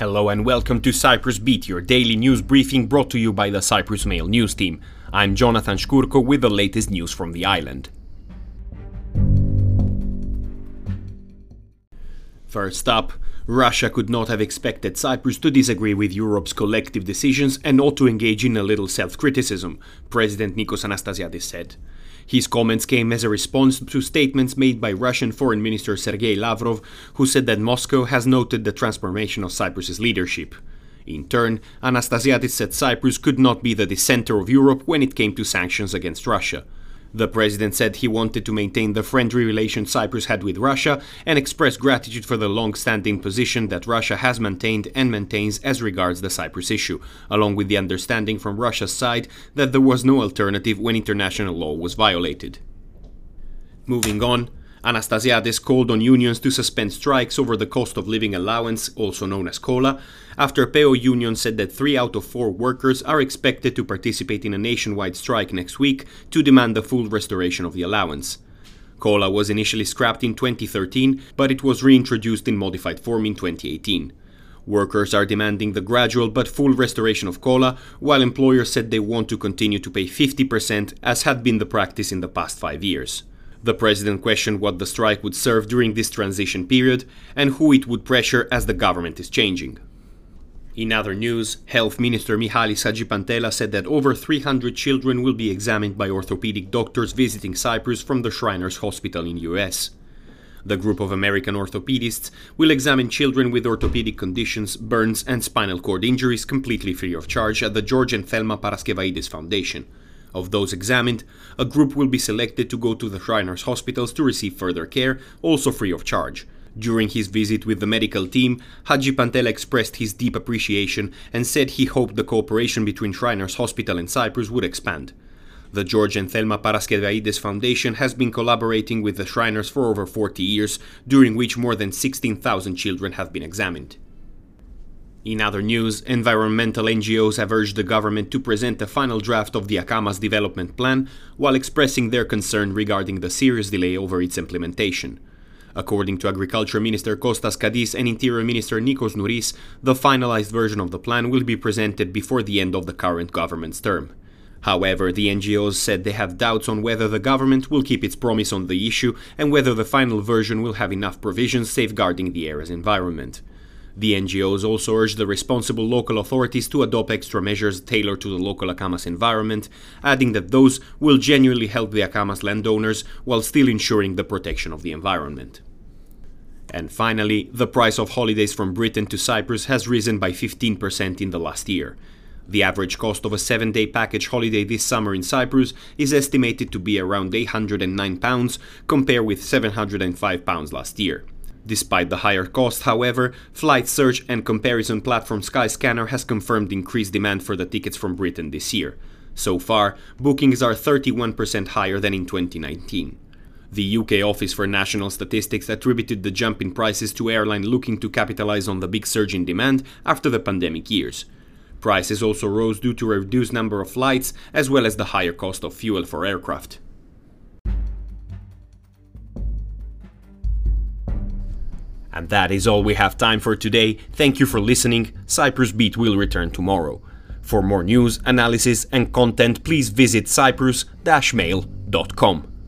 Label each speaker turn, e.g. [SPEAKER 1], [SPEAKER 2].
[SPEAKER 1] Hello and welcome to Cyprus Beat, your daily news briefing brought to you by the Cyprus Mail news team. I'm Jonathan Shkurko with the latest news from the island. First up, Russia could not have expected Cyprus to disagree with Europe's collective decisions and ought to engage in a little self criticism, President Nikos Anastasiadis said. His comments came as a response to statements made by Russian Foreign Minister Sergei Lavrov, who said that Moscow has noted the transformation of Cyprus's leadership. In turn, Anastasiadis said Cyprus could not be the dissenter of Europe when it came to sanctions against Russia. The president said he wanted to maintain the friendly relations Cyprus had with Russia and expressed gratitude for the long standing position that Russia has maintained and maintains as regards the Cyprus issue, along with the understanding from Russia's side that there was no alternative when international law was violated. Moving on, Anastasiadis called on unions to suspend strikes over the cost of living allowance, also known as COLA, after PEO union said that three out of four workers are expected to participate in a nationwide strike next week to demand the full restoration of the allowance. COLA was initially scrapped in 2013, but it was reintroduced in modified form in 2018. Workers are demanding the gradual but full restoration of COLA, while employers said they want to continue to pay 50%, as had been the practice in the past five years. The president questioned what the strike would serve during this transition period and who it would pressure as the government is changing. In other news, Health Minister Michalis Hadjipantela said that over 300 children will be examined by orthopedic doctors visiting Cyprus from the Shriners Hospital in US. The group of American orthopedists will examine children with orthopedic conditions, burns, and spinal cord injuries completely free of charge at the George and Thelma Paraskevaides Foundation. Of those examined, a group will be selected to go to the Shriners hospitals to receive further care, also free of charge. During his visit with the medical team, Hadjipantela expressed his deep appreciation and said he hoped the cooperation between Shriners Hospital and Cyprus would expand. The George and Thelma Paraskevaides Foundation has been collaborating with the Shriners for over 40 years, during which more than 16,000 children have been examined. In other news, environmental NGOs have urged the government to present a final draft of the Akamas development plan while expressing their concern regarding the serious delay over its implementation. According to Agriculture Minister Kostas Kadis and Interior Minister Nikos Nouris, the finalized version of the plan will be presented before the end of the current government's term. However, the NGOs said they have doubts on whether the government will keep its promise on the issue and whether the final version will have enough provisions safeguarding the area's environment. The NGOs also urge the responsible local authorities to adopt extra measures tailored to the local Akamas environment, adding that those will genuinely help the Akamas landowners while still ensuring the protection of the environment. And finally, the price of holidays from Britain to Cyprus has risen by 15% in the last year. The average cost of a seven day package holiday this summer in Cyprus is estimated to be around £809, compared with £705 last year. Despite the higher cost, however, flight search and comparison platform Skyscanner has confirmed increased demand for the tickets from Britain this year. So far, bookings are 31% higher than in 2019. The UK Office for National Statistics attributed the jump in prices to airline looking to capitalize on the big surge in demand after the pandemic years. Prices also rose due to a reduced number of flights as well as the higher cost of fuel for aircraft. And that is all we have time for today. Thank you for listening. Cyprus Beat will return tomorrow. For more news, analysis, and content, please visit cyprus-mail.com.